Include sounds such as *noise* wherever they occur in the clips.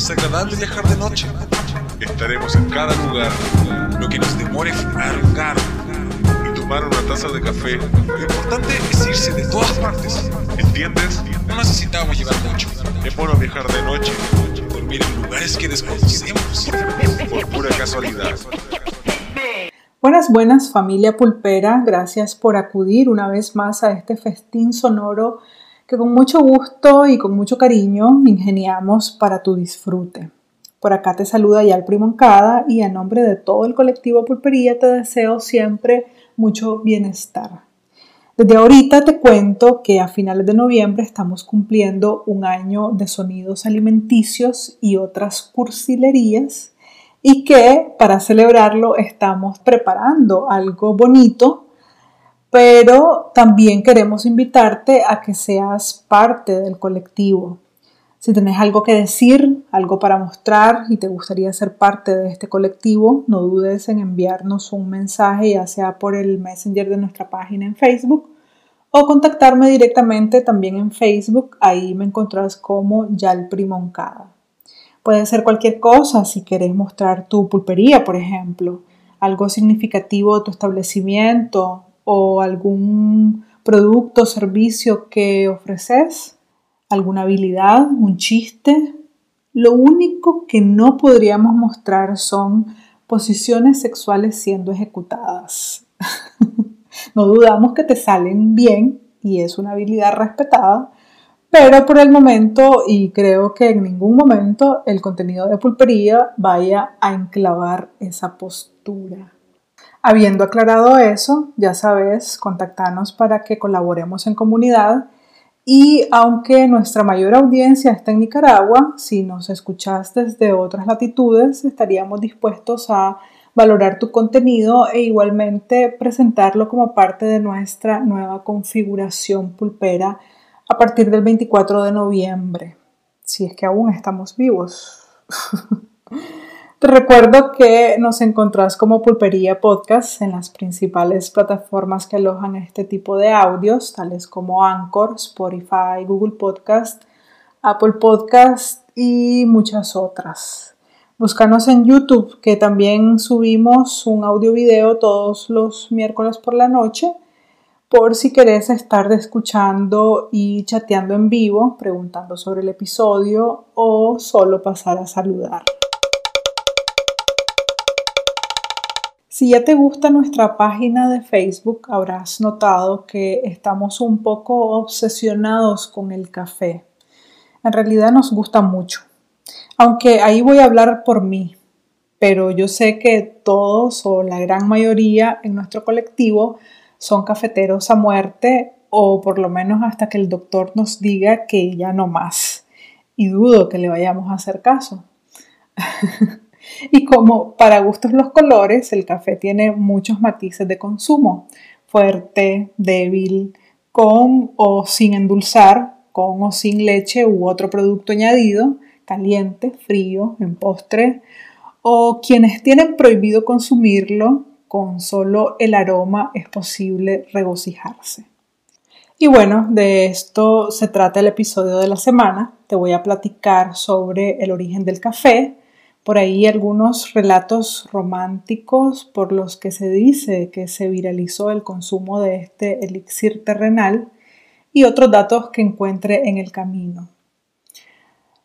Es agradable viajar de noche. Estaremos en cada lugar, lo que nos demore un carro y tomar una taza de café. Lo importante es irse de todas partes. ¿Entiendes? No necesitamos llevar mucho. Es bueno viajar de noche, dormir en lugares que desconocemos, por pura casualidad. Buenas, buenas familia pulpera, gracias por acudir una vez más a este festín sonoro que con mucho gusto y con mucho cariño ingeniamos para tu disfrute. Por acá te saluda ya el primo Encada y a nombre de todo el colectivo Pulpería te deseo siempre mucho bienestar. Desde ahorita te cuento que a finales de noviembre estamos cumpliendo un año de sonidos alimenticios y otras cursilerías y que para celebrarlo estamos preparando algo bonito, pero también queremos invitarte a que seas parte del colectivo. Si tenés algo que decir, algo para mostrar y te gustaría ser parte de este colectivo, no dudes en enviarnos un mensaje, ya sea por el messenger de nuestra página en Facebook o contactarme directamente también en Facebook. Ahí me encontrarás como Yal Primoncada. Puede ser cualquier cosa, si querés mostrar tu pulpería, por ejemplo, algo significativo de tu establecimiento o algún producto o servicio que ofreces, alguna habilidad, un chiste. Lo único que no podríamos mostrar son posiciones sexuales siendo ejecutadas. *laughs* no dudamos que te salen bien y es una habilidad respetada, pero por el momento, y creo que en ningún momento, el contenido de pulpería vaya a enclavar esa postura. Habiendo aclarado eso, ya sabes, contactanos para que colaboremos en comunidad y aunque nuestra mayor audiencia está en Nicaragua, si nos escuchas desde otras latitudes, estaríamos dispuestos a valorar tu contenido e igualmente presentarlo como parte de nuestra nueva configuración pulpera a partir del 24 de noviembre, si es que aún estamos vivos. *laughs* Te recuerdo que nos encontrás como Pulpería Podcast en las principales plataformas que alojan este tipo de audios, tales como Anchor, Spotify, Google Podcast, Apple Podcast y muchas otras. Búscanos en YouTube, que también subimos un audio video todos los miércoles por la noche por si querés estar escuchando y chateando en vivo, preguntando sobre el episodio o solo pasar a saludar. Si ya te gusta nuestra página de Facebook, habrás notado que estamos un poco obsesionados con el café. En realidad nos gusta mucho. Aunque ahí voy a hablar por mí, pero yo sé que todos o la gran mayoría en nuestro colectivo son cafeteros a muerte o por lo menos hasta que el doctor nos diga que ya no más. Y dudo que le vayamos a hacer caso. *laughs* y como para gustos los colores, el café tiene muchos matices de consumo. Fuerte, débil, con o sin endulzar, con o sin leche u otro producto añadido, caliente, frío, en postre, o quienes tienen prohibido consumirlo con solo el aroma es posible regocijarse. Y bueno, de esto se trata el episodio de la semana. Te voy a platicar sobre el origen del café, por ahí algunos relatos románticos por los que se dice que se viralizó el consumo de este elixir terrenal y otros datos que encuentre en el camino.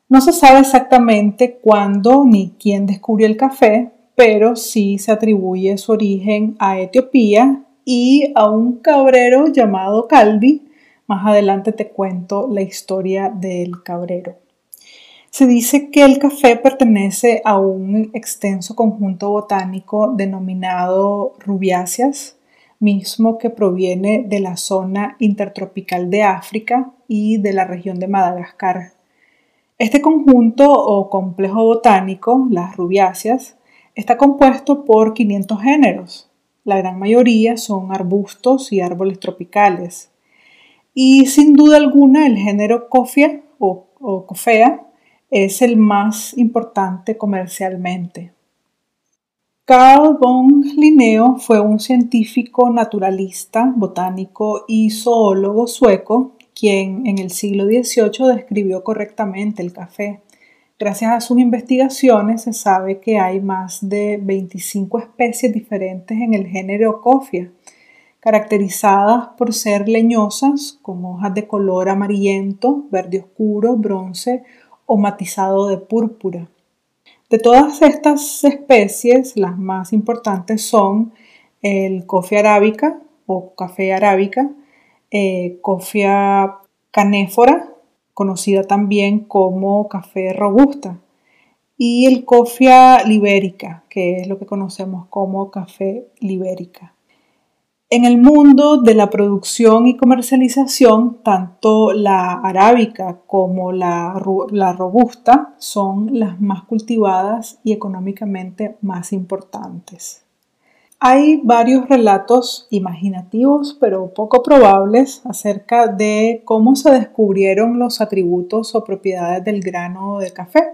No se sabe exactamente cuándo ni quién descubrió el café, pero sí se atribuye su origen a Etiopía y a un cabrero llamado Caldi. Más adelante te cuento la historia del cabrero. Se dice que el café pertenece a un extenso conjunto botánico denominado rubiáceas, mismo que proviene de la zona intertropical de África y de la región de Madagascar. Este conjunto o complejo botánico, las rubiáceas, Está compuesto por 500 géneros. La gran mayoría son arbustos y árboles tropicales. Y sin duda alguna el género Cofia o, o Cofea es el más importante comercialmente. Carl von Linneo fue un científico naturalista, botánico y zoólogo sueco quien en el siglo XVIII describió correctamente el café Gracias a sus investigaciones se sabe que hay más de 25 especies diferentes en el género Coffea, caracterizadas por ser leñosas con hojas de color amarillento, verde oscuro, bronce o matizado de púrpura. De todas estas especies, las más importantes son el Coffea arábica o café arábica, eh, Coffea canéfora, conocida también como café robusta, y el Coffea libérica, que es lo que conocemos como café libérica. En el mundo de la producción y comercialización, tanto la arábica como la, la, robusta son las más cultivadas y económicamente más importantes. Hay varios relatos imaginativos pero poco probables acerca de cómo se descubrieron los atributos o propiedades del grano de café.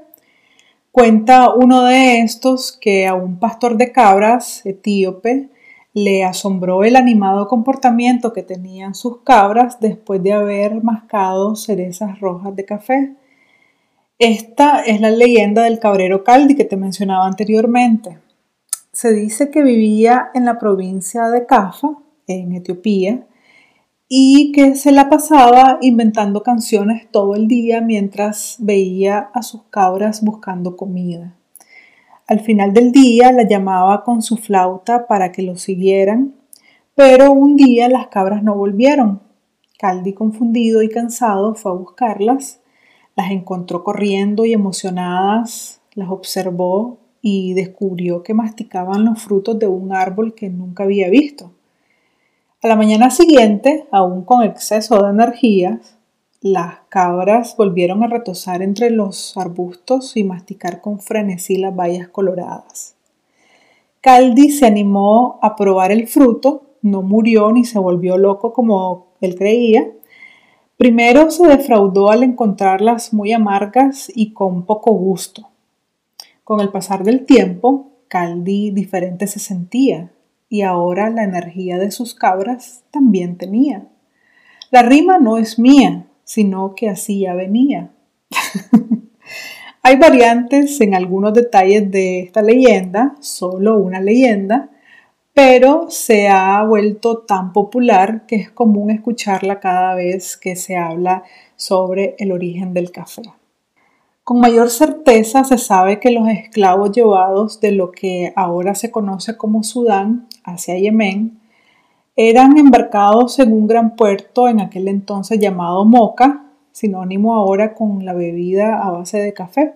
Cuenta uno de estos que a un pastor de cabras etíope le asombró el animado comportamiento que tenían sus cabras después de haber mascado cerezas rojas de café. Esta es la leyenda del cabrero Caldi que te mencionaba anteriormente se dice que vivía en la provincia de Cafa, en Etiopía, y que se la pasaba inventando canciones todo el día mientras veía a sus cabras buscando comida. Al final del día la llamaba con su flauta para que lo siguieran, pero un día las cabras no volvieron. Caldi, confundido y cansado, fue a buscarlas, las encontró corriendo y emocionadas, las observó y descubrió que masticaban los frutos de un árbol que nunca había visto. A la mañana siguiente, aún con exceso de energías, las cabras volvieron a retosar entre los arbustos y masticar con frenesí las bayas coloradas. Caldi se animó a probar el fruto, no murió ni se volvió loco como él creía. Primero se defraudó al encontrarlas muy amargas y con poco gusto. Con el pasar del tiempo, Caldi diferente se sentía y ahora la energía de sus cabras también tenía. La rima no es mía, sino que así ya venía. *laughs* Hay variantes en algunos detalles de esta leyenda, solo una leyenda, pero se ha vuelto tan popular que es común escucharla cada vez que se habla sobre el origen del café. Con mayor certeza se sabe que los esclavos llevados de lo que ahora se conoce como Sudán hacia Yemen eran embarcados en un gran puerto en aquel entonces llamado Moca, sinónimo ahora con la bebida a base de café.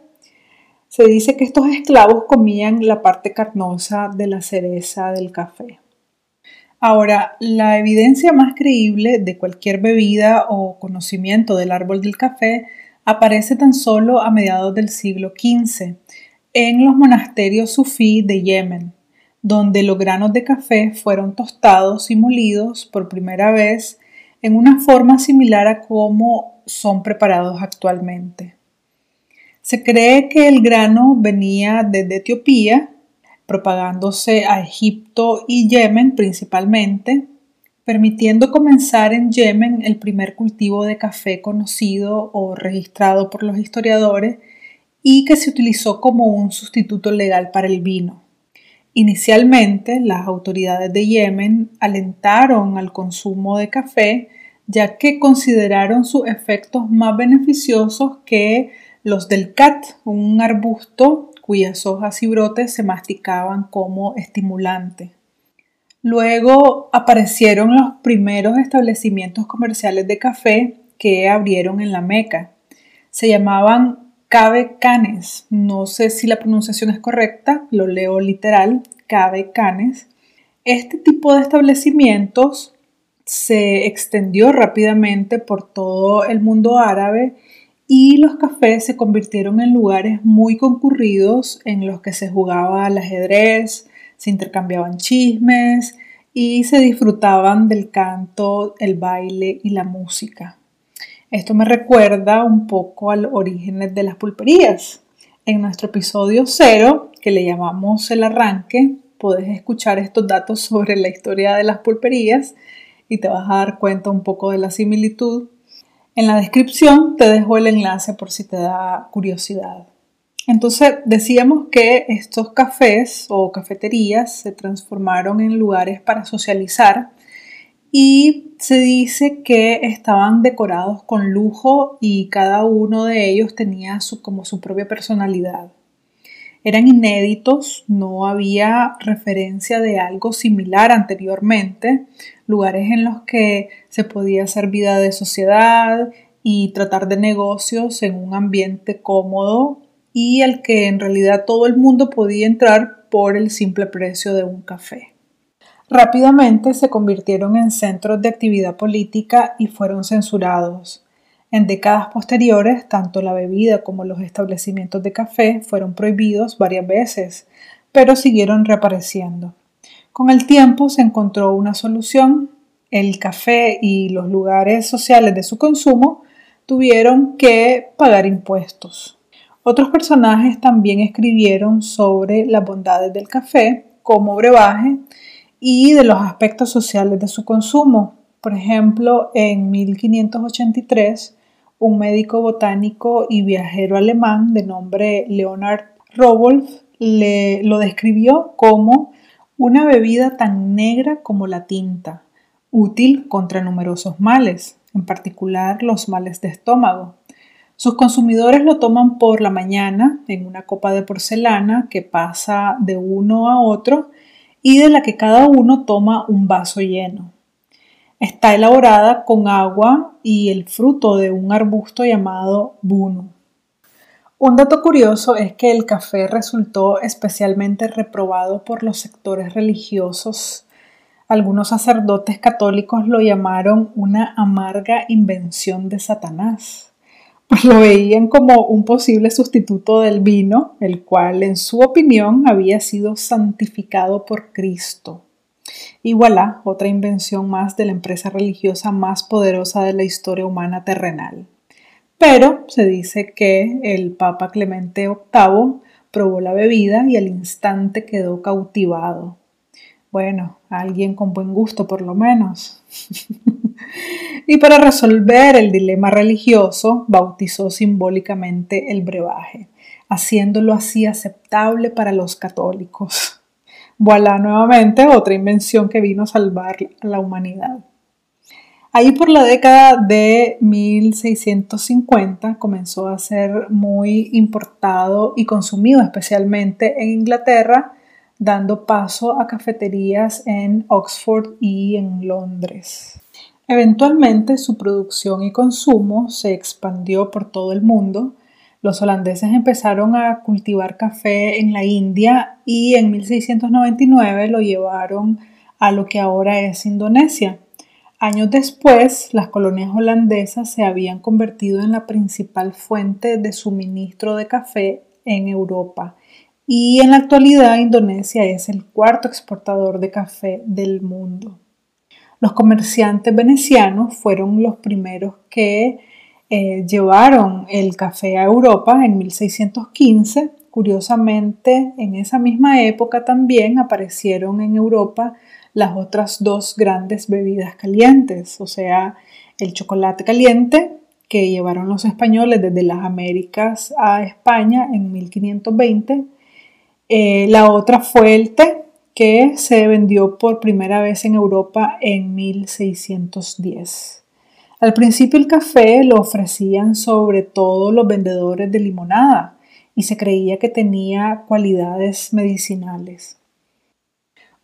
Se dice que estos esclavos comían la parte carnosa de la cereza del café. Ahora, la evidencia más creíble de cualquier bebida o conocimiento del árbol del café aparece tan solo a mediados del siglo XV en los monasterios sufí de Yemen, donde los granos de café fueron tostados y molidos por primera vez en una forma similar a cómo son preparados actualmente. Se cree que el grano venía desde Etiopía, propagándose a Egipto y Yemen principalmente, permitiendo comenzar en Yemen el primer cultivo de café conocido o registrado por los historiadores y que se utilizó como un sustituto legal para el vino. Inicialmente, las autoridades de Yemen alentaron al consumo de café ya que consideraron sus efectos más beneficiosos que los del cat, un arbusto cuyas hojas y brotes se masticaban como estimulante. Luego aparecieron los primeros establecimientos comerciales de café que abrieron en la Meca. Se llamaban Cabe Canes. No sé si la pronunciación es correcta, lo leo literal, Cabe Canes. Este tipo de establecimientos se extendió rápidamente por todo el mundo árabe y los cafés se convirtieron en lugares muy concurridos en los que se jugaba al ajedrez, se intercambiaban chismes y se disfrutaban del canto, el baile y la música. Esto me recuerda un poco al origen de las pulperías. En nuestro episodio cero, que le llamamos el arranque, puedes escuchar estos datos sobre la historia de las pulperías y te vas a dar cuenta un poco de la similitud. En la descripción te dejo el enlace por si te da curiosidad. Entonces decíamos que estos cafés o cafeterías se transformaron en lugares para socializar y se dice que estaban decorados con lujo y cada uno de ellos tenía su, como su propia personalidad. Eran inéditos, no había referencia de algo similar anteriormente, lugares en los que se podía hacer vida de sociedad y tratar de negocios en un ambiente cómodo y al que en realidad todo el mundo podía entrar por el simple precio de un café. Rápidamente se convirtieron en centros de actividad política y fueron censurados. En décadas posteriores, tanto la bebida como los establecimientos de café fueron prohibidos varias veces, pero siguieron reapareciendo. Con el tiempo se encontró una solución. El café y los lugares sociales de su consumo tuvieron que pagar impuestos. Otros personajes también escribieron sobre las bondades del café como brebaje y de los aspectos sociales de su consumo. Por ejemplo, en 1583, un médico botánico y viajero alemán de nombre Leonard Robolf le, lo describió como una bebida tan negra como la tinta, útil contra numerosos males, en particular los males de estómago. Sus consumidores lo toman por la mañana en una copa de porcelana que pasa de uno a otro y de la que cada uno toma un vaso lleno. Está elaborada con agua y el fruto de un arbusto llamado bunu. Un dato curioso es que el café resultó especialmente reprobado por los sectores religiosos. Algunos sacerdotes católicos lo llamaron una amarga invención de Satanás *laughs* lo veían como un posible sustituto del vino, el cual en su opinión había sido santificado por Cristo. Y voilà, otra invención más de la empresa religiosa más poderosa de la historia humana terrenal. Pero se dice que el Papa Clemente VIII probó la bebida y al instante quedó cautivado. Bueno, alguien con buen gusto por lo menos. *laughs* y para resolver el dilema religioso, bautizó simbólicamente el brebaje, haciéndolo así aceptable para los católicos. Voilà nuevamente otra invención que vino a salvar a la humanidad. Ahí por la década de 1650 comenzó a ser muy importado y consumido especialmente en Inglaterra dando paso a cafeterías en Oxford y en Londres. Eventualmente su producción y consumo se expandió por todo el mundo. Los holandeses empezaron a cultivar café en la India y en 1699 lo llevaron a lo que ahora es Indonesia. Años después, las colonias holandesas se habían convertido en la principal fuente de suministro de café en Europa y en la actualidad Indonesia es el cuarto exportador de café del mundo. Los comerciantes venecianos fueron los primeros que eh, llevaron el café a Europa en 1615. Curiosamente, en esa misma época también aparecieron en Europa las otras dos grandes bebidas calientes, o sea, el chocolate caliente que llevaron los españoles desde las Américas a España en 1520 eh, la otra fue el té, que se vendió por primera vez en Europa en 1610. Al principio el café lo ofrecían sobre todo los vendedores de limonada y se creía que tenía cualidades medicinales.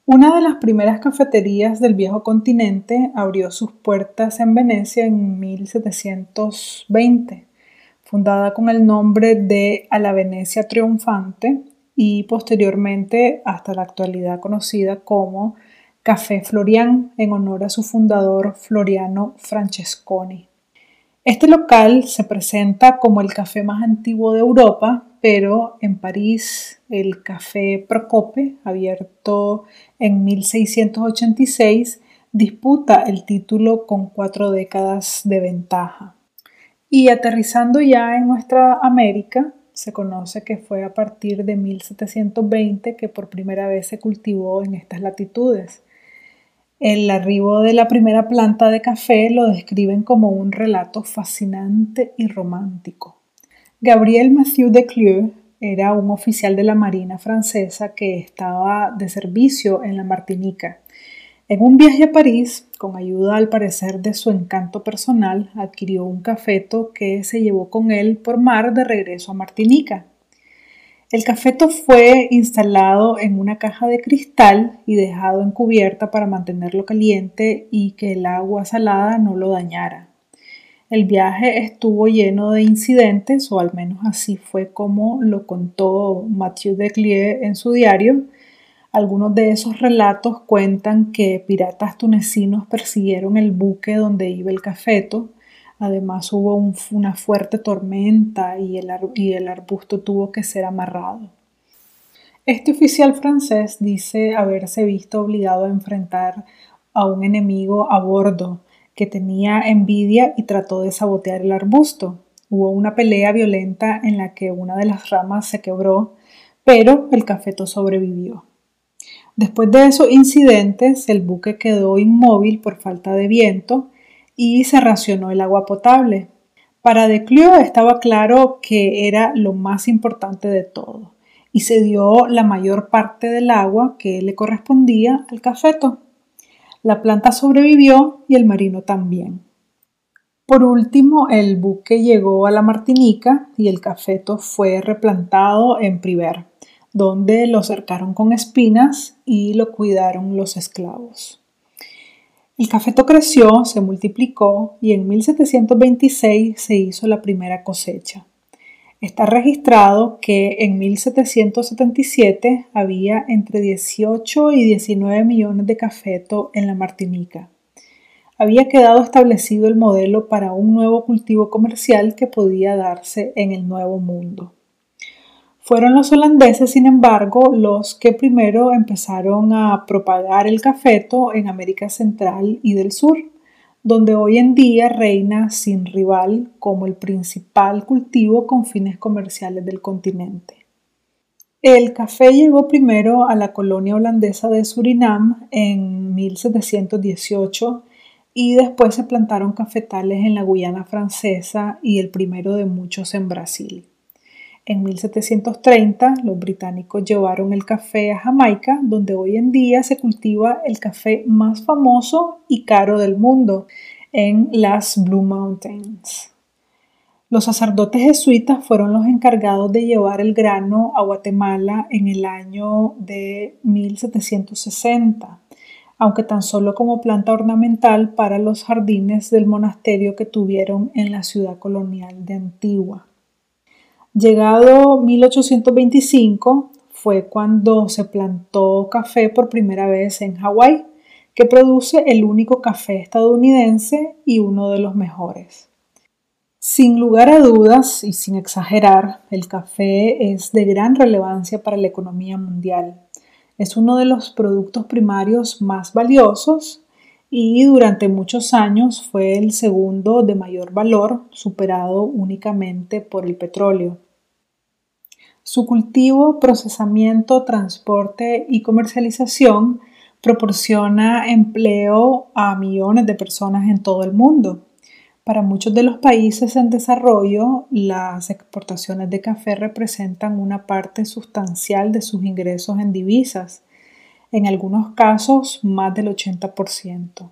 Una de las primeras cafeterías del viejo continente abrió sus puertas en Venecia en 1720, fundada con el nombre de A la Venecia Triunfante y posteriormente hasta la actualidad conocida como Café Florian en honor a su fundador Floriano Francesconi. Este local se presenta como el café más antiguo de Europa, pero en París el Café Procope, abierto en 1686, disputa el título con cuatro décadas de ventaja. Y aterrizando ya en nuestra América, se conoce que fue a partir de 1720 que por primera vez se cultivó en estas latitudes. El arribo de la primera planta de café lo describen como un relato fascinante y romántico. Gabriel Mathieu de Clieu, era un oficial de la Marina francesa que estaba de servicio en la Martinica. En un viaje a París, con ayuda al parecer de su encanto personal, adquirió un cafeto que se llevó con él por mar de regreso a Martinica. El cafeto fue instalado en una caja de cristal y dejado en cubierta para mantenerlo caliente y que el agua salada no lo dañara. El viaje estuvo lleno de incidentes, o al menos así fue como lo contó Mathieu Declier en su diario. Algunos de esos relatos cuentan que piratas tunecinos persiguieron el buque donde iba el cafeto, Además hubo una fuerte tormenta y el, arbusto tuvo que ser amarrado. Este oficial francés dice haberse visto obligado a enfrentar a un enemigo a bordo que tenía envidia y trató de sabotear el arbusto. Hubo una pelea violenta en la que una de las ramas se quebró, pero el cafeto sobrevivió. Después de esos incidentes, el buque quedó inmóvil por falta de viento y se racionó el agua potable. Para Declio estaba claro que era lo más importante de todo y se dio la mayor parte del agua que le correspondía al cafeto. La planta sobrevivió y el marino también. Por último, el buque llegó a la Martinica y el cafeto fue replantado en Priver, donde lo cercaron con espinas y lo cuidaron los esclavos. El cafeto creció, se multiplicó y en 1726 se hizo la primera cosecha. Está registrado que en 1777 había entre 18 y 19 millones de cafeto en la Martinica. Había quedado establecido el modelo para un nuevo cultivo comercial que podía darse en el Nuevo Mundo. Fueron los holandeses, sin embargo, los que primero empezaron a propagar el cafeto en América Central y del Sur, donde hoy en día reina sin rival como el principal cultivo con fines comerciales del continente. El café llegó primero a la colonia holandesa de Surinam en 1718 y después se plantaron cafetales en la Guyana francesa y el primero de muchos en Brasil. En 1730 los británicos llevaron el café a Jamaica, donde hoy en día se cultiva el café más famoso y caro del mundo, en las Blue Mountains. Los sacerdotes jesuitas fueron los encargados de llevar el grano a Guatemala en el año de 1760, aunque tan solo como planta ornamental para los jardines del monasterio que tuvieron en la ciudad colonial de Antigua. Llegado 1825 fue cuando se plantó café por primera vez en Hawái, que produce el único café estadounidense y uno de los mejores. Sin lugar a dudas y sin exagerar, el café es de gran relevancia para la economía mundial. Es uno de los productos primarios más valiosos y durante muchos años fue el segundo de mayor valor, superado únicamente por el petróleo. Su cultivo, procesamiento, transporte y comercialización proporciona empleo a millones de personas en todo el mundo. Para muchos de los países en desarrollo, las exportaciones de café representan una parte sustancial de sus ingresos en divisas en algunos casos más del 80%.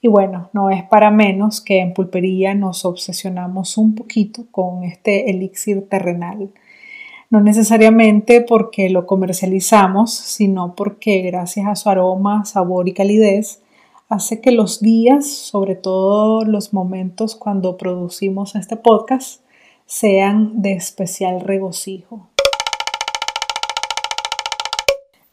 Y bueno, no es para menos que en pulpería nos obsesionamos un poquito con este elixir terrenal. No necesariamente porque lo comercializamos, sino porque gracias a su aroma, sabor y calidez, hace que los días, sobre todo los momentos cuando producimos este podcast, sean de especial regocijo.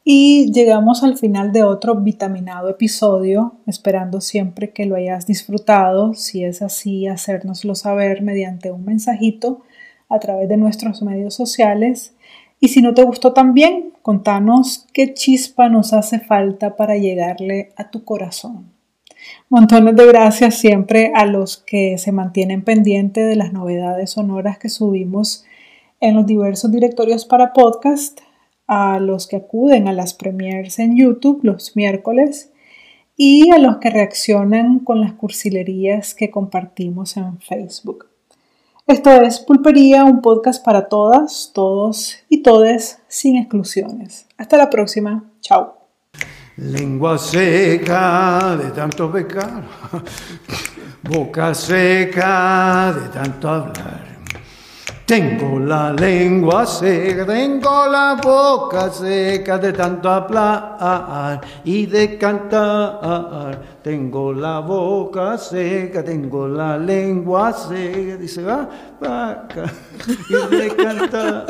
Y llegamos al final de otro vitaminado episodio, esperando siempre que lo hayas disfrutado. Si es así, hacérnoslo saber mediante un mensajito a través de nuestros medios sociales. Y si no te gustó también, contanos qué chispa nos hace falta para llegarle a tu corazón. Montones de gracias siempre a los que se mantienen pendientes de las novedades sonoras que subimos en los diversos directorios para podcast a los que acuden a las premiers en YouTube los miércoles y a los que reaccionan con las cursilerías que compartimos en Facebook. Esto es Pulpería, un podcast para todas, todos y todes, sin exclusiones. Hasta la próxima. Chao. Lengua seca de tanto pecar, *laughs* boca seca de tanto hablar. Tengo la lengua seca, tengo la boca seca de tanto hablar y de cantar. Tengo la boca seca, tengo la lengua seca, dice va, vaca, *laughs* y de cantar.